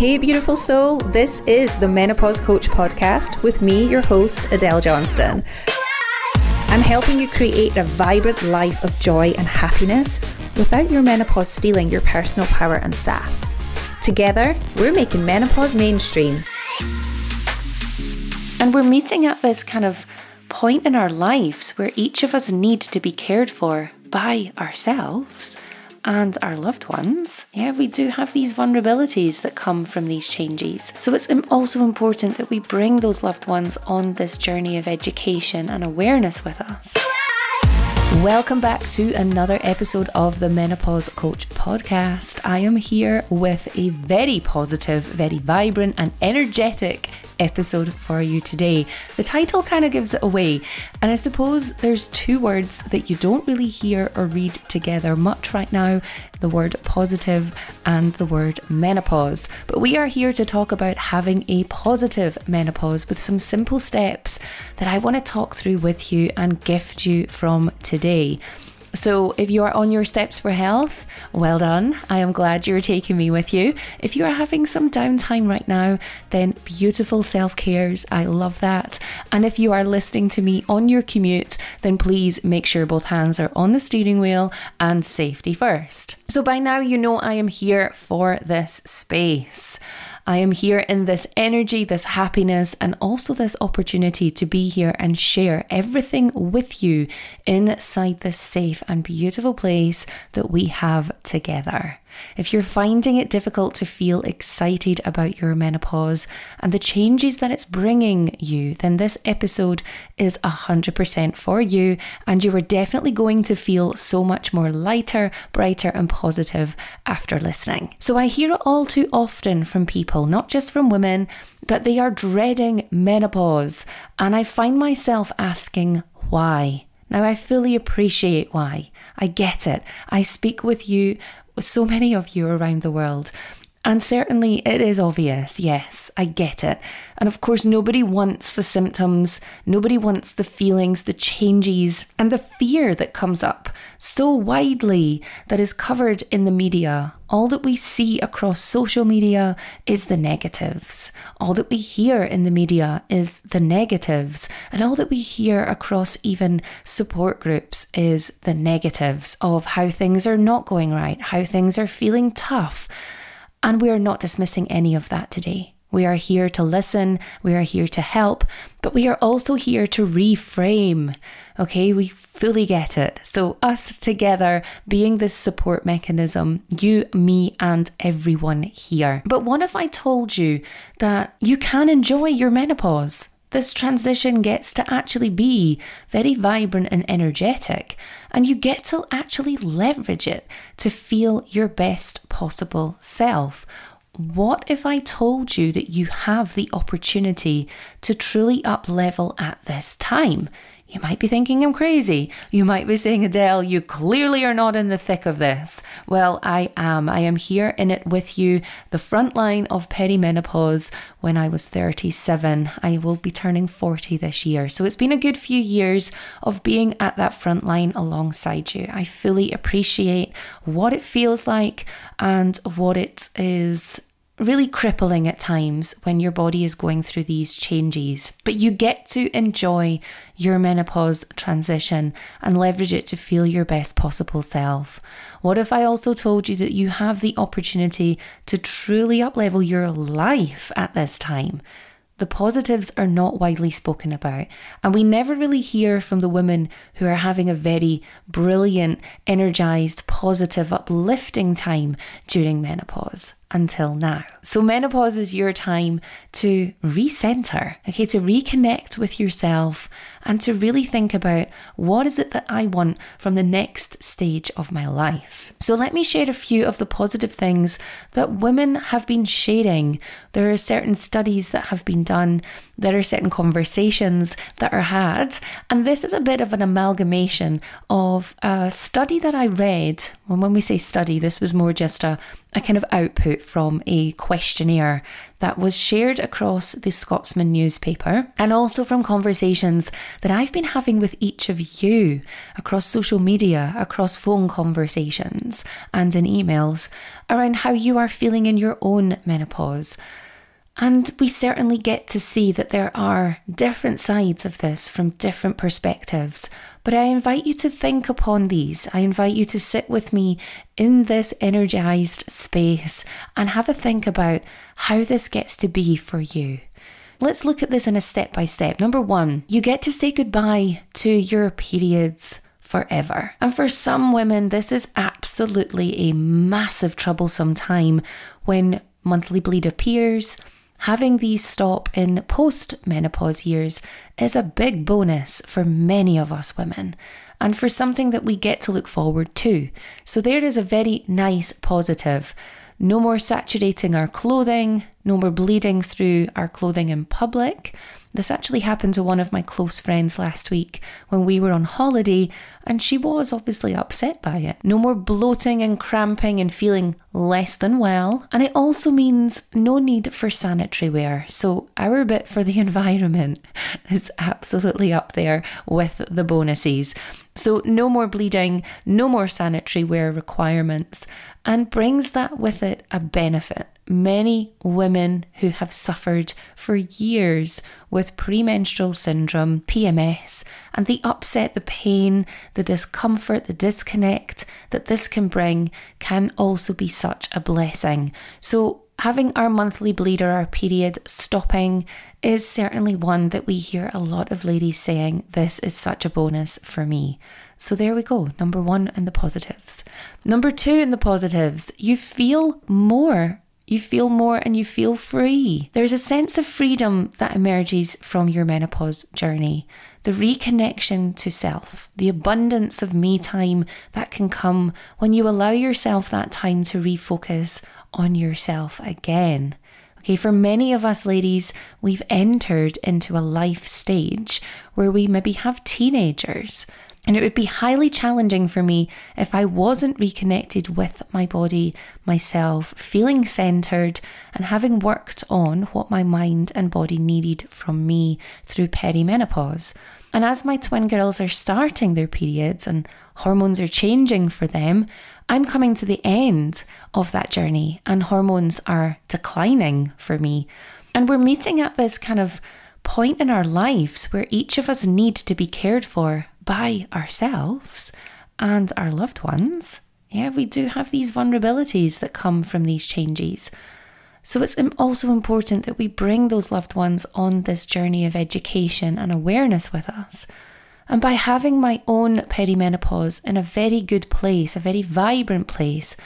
Hey, beautiful soul. This is the Menopause Coach podcast with me, your host, Adele Johnston. I'm helping you create a vibrant life of joy and happiness without your menopause stealing your personal power and sass. Together, we're making menopause mainstream. And we're meeting at this kind of point in our lives where each of us need to be cared for by ourselves and our loved ones, yeah, we do have these vulnerabilities that come from these changes. So it's also important that we bring those loved ones on this journey of education and awareness with us. Welcome back to another episode of the Menopause Coach podcast. I am here with a very positive, very vibrant, and energetic episode for you today. The title kind of gives it away, and I suppose there's two words that you don't really hear or read together much right now the word positive and the word menopause. But we are here to talk about having a positive menopause with some simple steps that I want to talk through with you and gift you from today. So, if you are on your steps for health, well done. I am glad you're taking me with you. If you are having some downtime right now, then beautiful self cares. I love that. And if you are listening to me on your commute, then please make sure both hands are on the steering wheel and safety first. So, by now, you know I am here for this space. I am here in this energy, this happiness, and also this opportunity to be here and share everything with you inside this safe and beautiful place that we have together. If you're finding it difficult to feel excited about your menopause and the changes that it's bringing you, then this episode is 100% for you, and you are definitely going to feel so much more lighter, brighter, and positive after listening. So, I hear it all too often from people, not just from women, that they are dreading menopause, and I find myself asking why. Now, I fully appreciate why. I get it. I speak with you so many of you around the world. And certainly it is obvious, yes, I get it. And of course, nobody wants the symptoms, nobody wants the feelings, the changes, and the fear that comes up so widely that is covered in the media. All that we see across social media is the negatives. All that we hear in the media is the negatives. And all that we hear across even support groups is the negatives of how things are not going right, how things are feeling tough and we are not dismissing any of that today. We are here to listen, we are here to help, but we are also here to reframe. Okay, we fully get it. So, us together being this support mechanism, you, me, and everyone here. But what if I told you that you can enjoy your menopause? This transition gets to actually be very vibrant and energetic, and you get to actually leverage it to feel your best possible self. What if I told you that you have the opportunity to truly up level at this time? You might be thinking I'm crazy. You might be saying, Adele, you clearly are not in the thick of this. Well, I am. I am here in it with you, the front line of perimenopause when I was 37. I will be turning 40 this year. So it's been a good few years of being at that front line alongside you. I fully appreciate what it feels like and what it is really crippling at times when your body is going through these changes. But you get to enjoy your menopause transition and leverage it to feel your best possible self. What if I also told you that you have the opportunity to truly uplevel your life at this time? The positives are not widely spoken about, and we never really hear from the women who are having a very brilliant, energized, positive, uplifting time during menopause until now. So, menopause is your time to recenter, okay, to reconnect with yourself and to really think about what is it that I want from the next stage of my life. So, let me share a few of the positive things that women have been sharing. There are certain studies that have been done, there are certain conversations that are had, and this is a bit of an amalgamation of a study that I read. Well, when we say study, this was more just a a kind of output from a questionnaire that was shared across the Scotsman newspaper and also from conversations that I've been having with each of you across social media, across phone conversations, and in emails around how you are feeling in your own menopause. And we certainly get to see that there are different sides of this from different perspectives. But I invite you to think upon these. I invite you to sit with me in this energized space and have a think about how this gets to be for you. Let's look at this in a step by step. Number one, you get to say goodbye to your periods forever. And for some women, this is absolutely a massive troublesome time when monthly bleed appears having these stop in post menopause years is a big bonus for many of us women and for something that we get to look forward to. So, there is a very nice positive. No more saturating our clothing, no more bleeding through our clothing in public. This actually happened to one of my close friends last week when we were on holiday, and she was obviously upset by it. No more bloating and cramping and feeling less than well. And it also means no need for sanitary wear. So, our bit for the environment is absolutely up there with the bonuses. So, no more bleeding, no more sanitary wear requirements, and brings that with it a benefit many women who have suffered for years with premenstrual syndrome, PMS, and the upset, the pain, the discomfort, the disconnect that this can bring can also be such a blessing. So, having our monthly bleed or our period stopping is certainly one that we hear a lot of ladies saying, This is such a bonus for me. So there we go. Number one in the positives. Number two in the positives, you feel more you feel more and you feel free. There's a sense of freedom that emerges from your menopause journey. The reconnection to self, the abundance of me time that can come when you allow yourself that time to refocus on yourself again. Okay, for many of us ladies, we've entered into a life stage where we maybe have teenagers and it would be highly challenging for me if I wasn't reconnected with my body, myself, feeling centered, and having worked on what my mind and body needed from me through perimenopause. And as my twin girls are starting their periods and hormones are changing for them, I'm coming to the end of that journey and hormones are declining for me. And we're meeting at this kind of point in our lives where each of us need to be cared for by ourselves and our loved ones. Yeah, we do have these vulnerabilities that come from these changes. So it's also important that we bring those loved ones on this journey of education and awareness with us. And by having my own perimenopause in a very good place, a very vibrant place,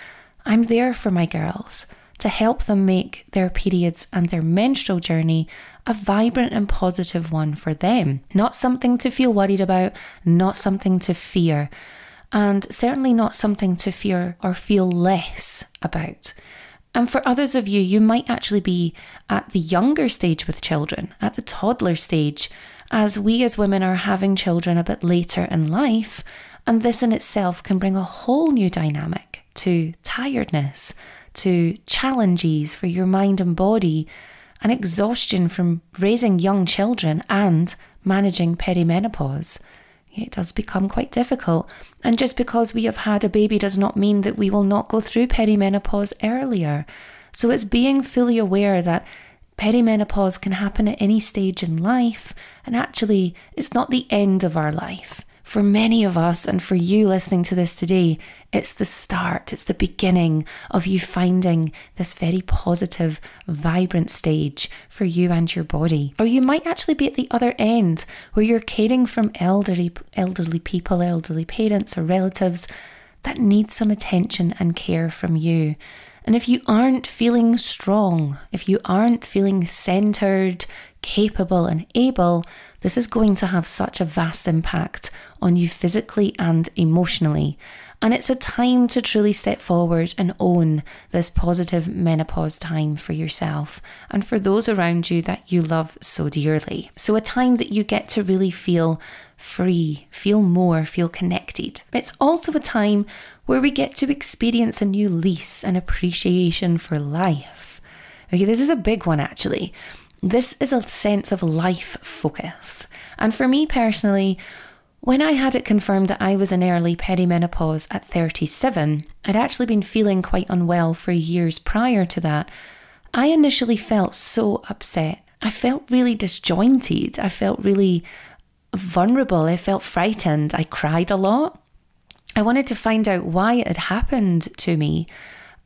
I'm there for my girls to help them make their periods and their menstrual journey a vibrant and positive one for them. Not something to feel worried about, not something to fear, and certainly not something to fear or feel less about. And for others of you, you might actually be at the younger stage with children, at the toddler stage, as we as women are having children a bit later in life. And this in itself can bring a whole new dynamic to tiredness, to challenges for your mind and body and exhaustion from raising young children and managing perimenopause. It does become quite difficult. And just because we have had a baby does not mean that we will not go through perimenopause earlier. So it's being fully aware that perimenopause can happen at any stage in life, and actually, it's not the end of our life. For many of us, and for you listening to this today, it's the start, it's the beginning of you finding this very positive, vibrant stage for you and your body. Or you might actually be at the other end where you're caring from elderly, elderly people, elderly parents, or relatives that need some attention and care from you. And if you aren't feeling strong, if you aren't feeling centered, capable, and able, this is going to have such a vast impact on you physically and emotionally. And it's a time to truly step forward and own this positive menopause time for yourself and for those around you that you love so dearly. So, a time that you get to really feel free, feel more, feel connected. It's also a time where we get to experience a new lease and appreciation for life. Okay, this is a big one actually. This is a sense of life focus. And for me personally, when I had it confirmed that I was in early perimenopause at 37, I'd actually been feeling quite unwell for years prior to that. I initially felt so upset. I felt really disjointed. I felt really vulnerable. I felt frightened. I cried a lot. I wanted to find out why it had happened to me.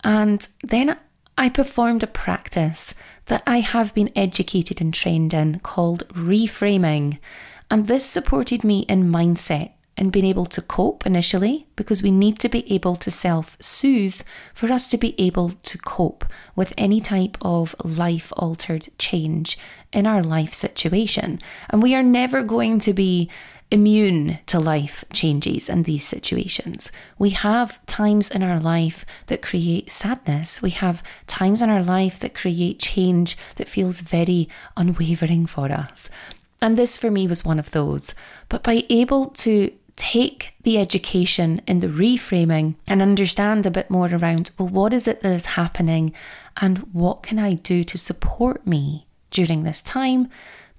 And then I performed a practice that I have been educated and trained in called reframing. And this supported me in mindset and being able to cope initially because we need to be able to self soothe for us to be able to cope with any type of life altered change in our life situation. And we are never going to be immune to life changes and these situations. We have times in our life that create sadness. We have times in our life that create change that feels very unwavering for us. And this for me was one of those. But by able to take the education in the reframing and understand a bit more around, well, what is it that is happening and what can I do to support me during this time?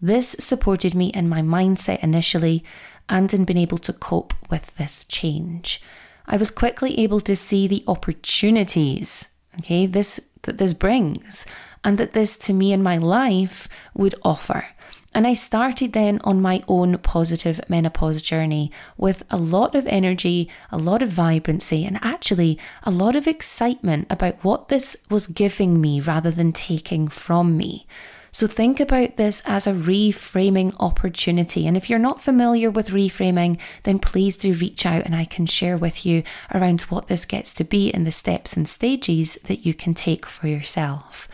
This supported me in my mindset initially and in being able to cope with this change. I was quickly able to see the opportunities, okay, this that this brings and that this to me in my life would offer. And I started then on my own positive menopause journey with a lot of energy, a lot of vibrancy, and actually a lot of excitement about what this was giving me rather than taking from me. So think about this as a reframing opportunity. And if you're not familiar with reframing, then please do reach out and I can share with you around what this gets to be and the steps and stages that you can take for yourself.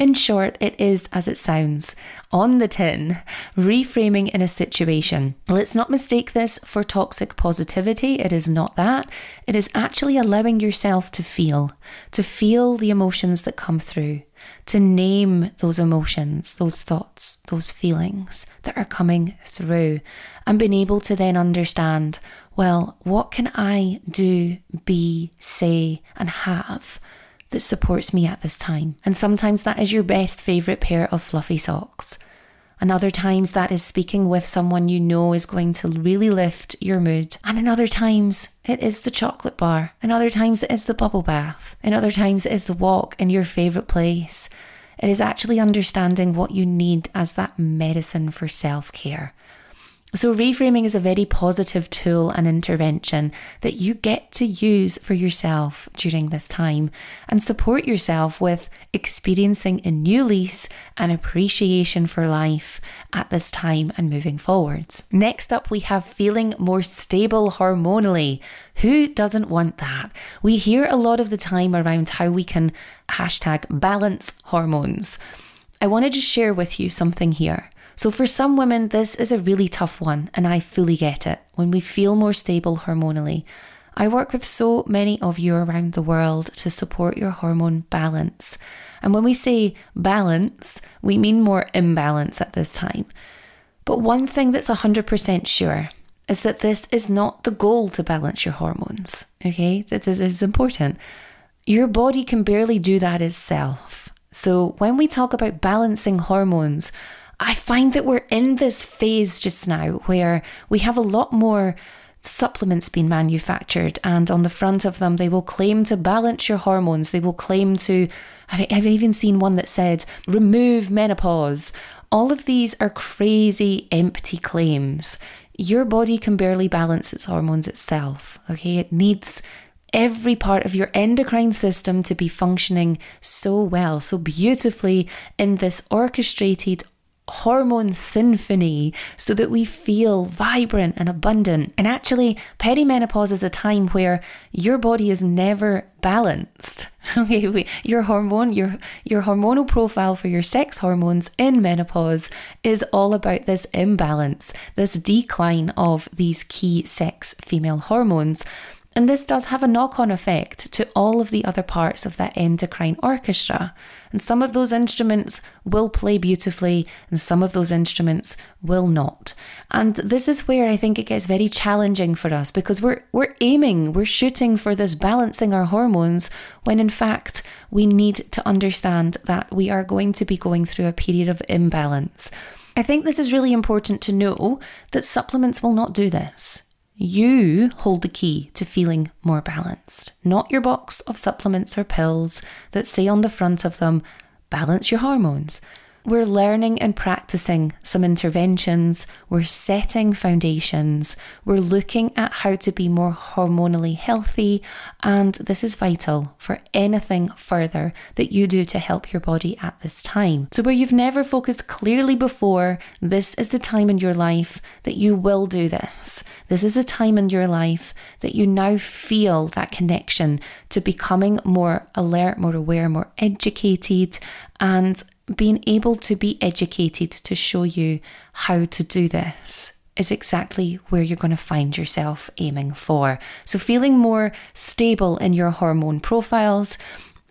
In short, it is as it sounds on the tin, reframing in a situation. Let's not mistake this for toxic positivity. It is not that. It is actually allowing yourself to feel, to feel the emotions that come through, to name those emotions, those thoughts, those feelings that are coming through, and being able to then understand well, what can I do, be, say, and have that supports me at this time. And sometimes that is your best favourite pair of fluffy socks. And other times that is speaking with someone you know is going to really lift your mood. And in other times it is the chocolate bar. And other times it is the bubble bath. And other times it is the walk in your favourite place. It is actually understanding what you need as that medicine for self care. So, reframing is a very positive tool and intervention that you get to use for yourself during this time and support yourself with experiencing a new lease and appreciation for life at this time and moving forwards. Next up, we have feeling more stable hormonally. Who doesn't want that? We hear a lot of the time around how we can hashtag balance hormones. I want to share with you something here. So, for some women, this is a really tough one, and I fully get it. When we feel more stable hormonally, I work with so many of you around the world to support your hormone balance. And when we say balance, we mean more imbalance at this time. But one thing that's 100% sure is that this is not the goal to balance your hormones. Okay, that is, is important. Your body can barely do that itself. So when we talk about balancing hormones, I find that we're in this phase just now where we have a lot more supplements being manufactured, and on the front of them, they will claim to balance your hormones. They will claim to, I've even seen one that said, remove menopause. All of these are crazy, empty claims. Your body can barely balance its hormones itself, okay? It needs every part of your endocrine system to be functioning so well, so beautifully in this orchestrated, hormone symphony so that we feel vibrant and abundant. And actually, perimenopause is a time where your body is never balanced. Okay, your hormone, your your hormonal profile for your sex hormones in menopause is all about this imbalance, this decline of these key sex female hormones. And this does have a knock on effect to all of the other parts of that endocrine orchestra. And some of those instruments will play beautifully, and some of those instruments will not. And this is where I think it gets very challenging for us because we're, we're aiming, we're shooting for this balancing our hormones, when in fact, we need to understand that we are going to be going through a period of imbalance. I think this is really important to know that supplements will not do this. You hold the key to feeling more balanced, not your box of supplements or pills that say on the front of them, balance your hormones. We're learning and practicing some interventions, we're setting foundations, we're looking at how to be more hormonally healthy, and this is vital for anything further that you do to help your body at this time. So, where you've never focused clearly before, this is the time in your life that you will do this. This is a time in your life that you now feel that connection to becoming more alert, more aware, more educated, and being able to be educated to show you how to do this is exactly where you're going to find yourself aiming for. So, feeling more stable in your hormone profiles.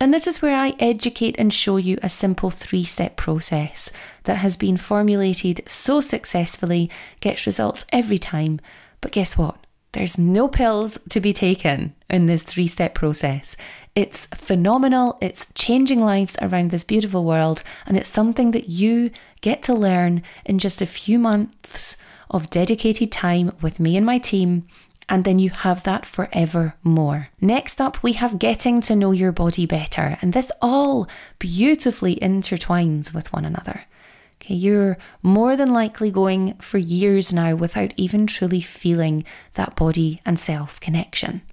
And this is where I educate and show you a simple three step process that has been formulated so successfully, gets results every time. But guess what? There's no pills to be taken in this three step process. It's phenomenal, it's changing lives around this beautiful world, and it's something that you get to learn in just a few months of dedicated time with me and my team. And then you have that forever more. Next up, we have getting to know your body better. And this all beautifully intertwines with one another. You're more than likely going for years now without even truly feeling that body and self connection.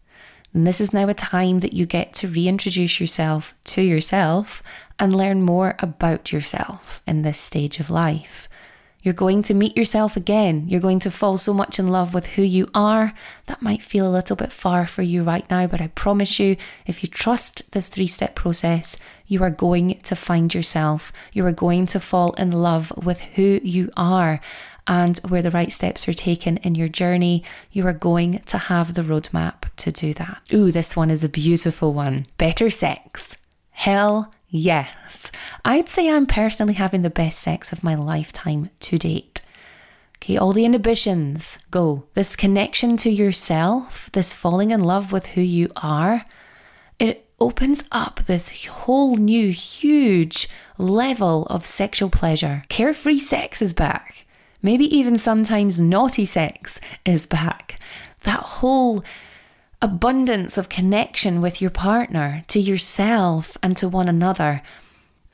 And this is now a time that you get to reintroduce yourself to yourself and learn more about yourself in this stage of life. You're going to meet yourself again. You're going to fall so much in love with who you are. That might feel a little bit far for you right now, but I promise you, if you trust this three step process, you are going to find yourself. You are going to fall in love with who you are. And where the right steps are taken in your journey, you are going to have the roadmap to do that. Ooh, this one is a beautiful one. Better sex. Hell Yes, I'd say I'm personally having the best sex of my lifetime to date. Okay, all the inhibitions go. This connection to yourself, this falling in love with who you are, it opens up this whole new, huge level of sexual pleasure. Carefree sex is back. Maybe even sometimes naughty sex is back. That whole abundance of connection with your partner, to yourself, and to one another.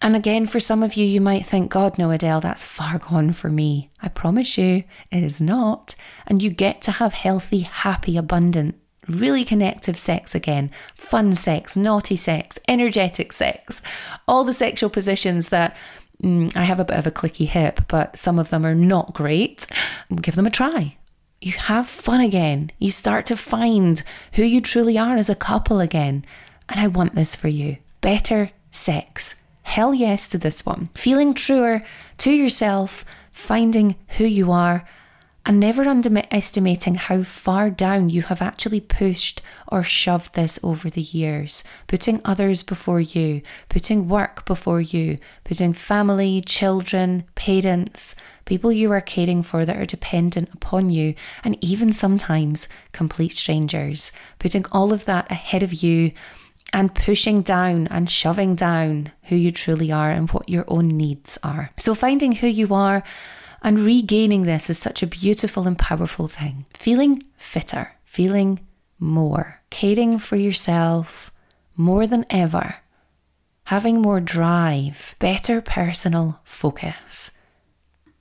And again, for some of you, you might think, God, no, Adele, that's far gone for me. I promise you, it is not. And you get to have healthy, happy, abundant, really connective sex again fun sex, naughty sex, energetic sex, all the sexual positions that mm, I have a bit of a clicky hip, but some of them are not great. Give them a try you have fun again. You start to find who you truly are as a couple again. And I want this for you. Better sex. Hell yes to this one. Feeling truer to yourself, finding who you are, and never underestimating how far down you have actually pushed or shoved this over the years, putting others before you, putting work before you, putting family, children, parents, people you are caring for that are dependent upon you, and even sometimes complete strangers, putting all of that ahead of you and pushing down and shoving down who you truly are and what your own needs are. So, finding who you are and regaining this is such a beautiful and powerful thing. Feeling fitter, feeling more, caring for yourself more than ever, having more drive, better personal focus.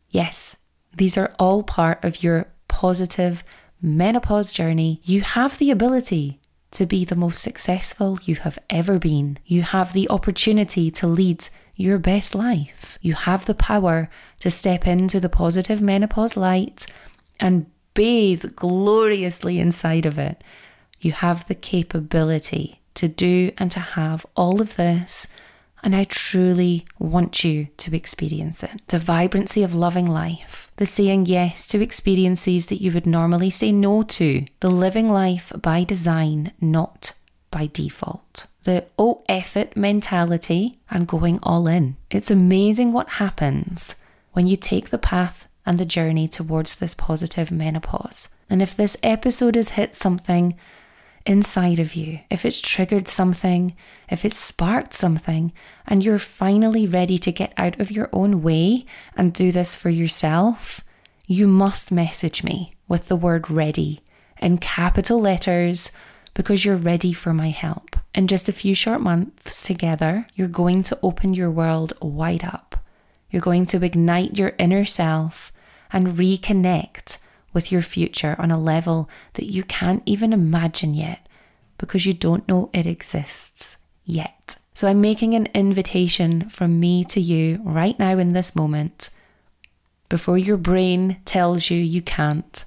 Yes, these are all part of your positive menopause journey. You have the ability to be the most successful you have ever been. You have the opportunity to lead your best life. You have the power to step into the positive menopause light and bathe gloriously inside of it. You have the capability to do and to have all of this. And I truly want you to experience it. The vibrancy of loving life, the saying yes to experiences that you would normally say no to, the living life by design, not by default. The oh effort mentality and going all in. It's amazing what happens when you take the path and the journey towards this positive menopause. And if this episode has hit something inside of you, if it's triggered something, if it's sparked something, and you're finally ready to get out of your own way and do this for yourself, you must message me with the word ready in capital letters because you're ready for my help. In just a few short months together, you're going to open your world wide up. You're going to ignite your inner self and reconnect with your future on a level that you can't even imagine yet because you don't know it exists yet. So I'm making an invitation from me to you right now in this moment. Before your brain tells you you can't,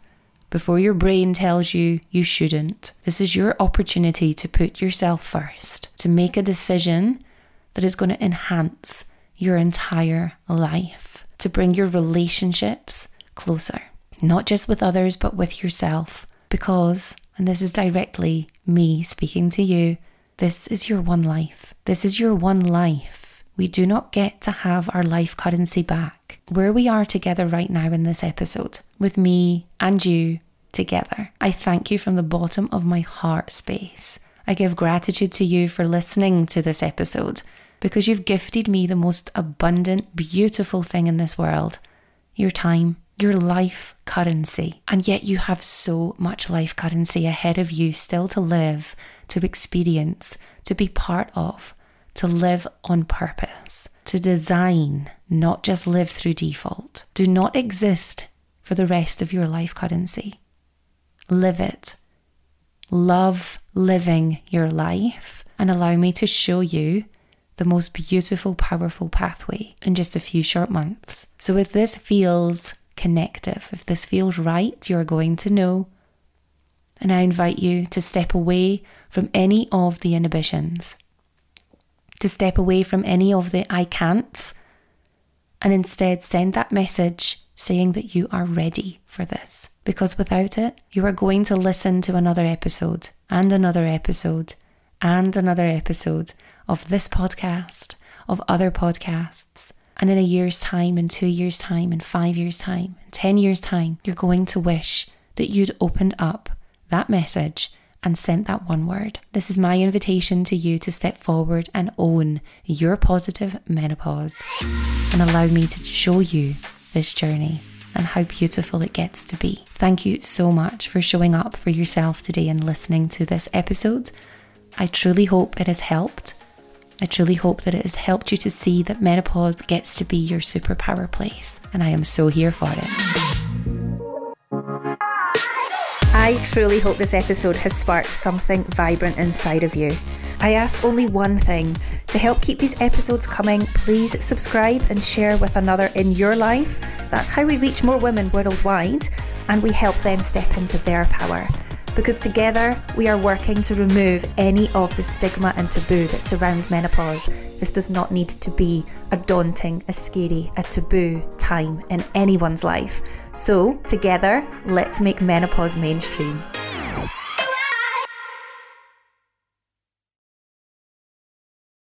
before your brain tells you you shouldn't, this is your opportunity to put yourself first, to make a decision that is going to enhance your entire life, to bring your relationships closer not just with others, but with yourself. Because, and this is directly me speaking to you, this is your one life. This is your one life. We do not get to have our life currency back. Where we are together right now in this episode, with me and you together, I thank you from the bottom of my heart space. I give gratitude to you for listening to this episode because you've gifted me the most abundant, beautiful thing in this world your time your life currency. And yet you have so much life currency ahead of you still to live, to experience, to be part of, to live on purpose, to design, not just live through default. Do not exist for the rest of your life currency. Live it. Love living your life and allow me to show you the most beautiful, powerful pathway in just a few short months. So, if this feels connective. If this feels right, you're going to know. And I invite you to step away from any of the inhibitions, to step away from any of the I can'ts, and instead send that message saying that you are ready for this. Because without it, you are going to listen to another episode and another episode and another episode of this podcast, of other podcasts and in a year's time, in two years' time, in five years' time, in 10 years' time, you're going to wish that you'd opened up that message and sent that one word. This is my invitation to you to step forward and own your positive menopause and allow me to show you this journey and how beautiful it gets to be. Thank you so much for showing up for yourself today and listening to this episode. I truly hope it has helped I truly hope that it has helped you to see that menopause gets to be your superpower place, and I am so here for it. I truly hope this episode has sparked something vibrant inside of you. I ask only one thing to help keep these episodes coming, please subscribe and share with another in your life. That's how we reach more women worldwide and we help them step into their power because together we are working to remove any of the stigma and taboo that surrounds menopause. This does not need to be a daunting, a scary, a taboo time in anyone's life. So, together, let's make menopause mainstream.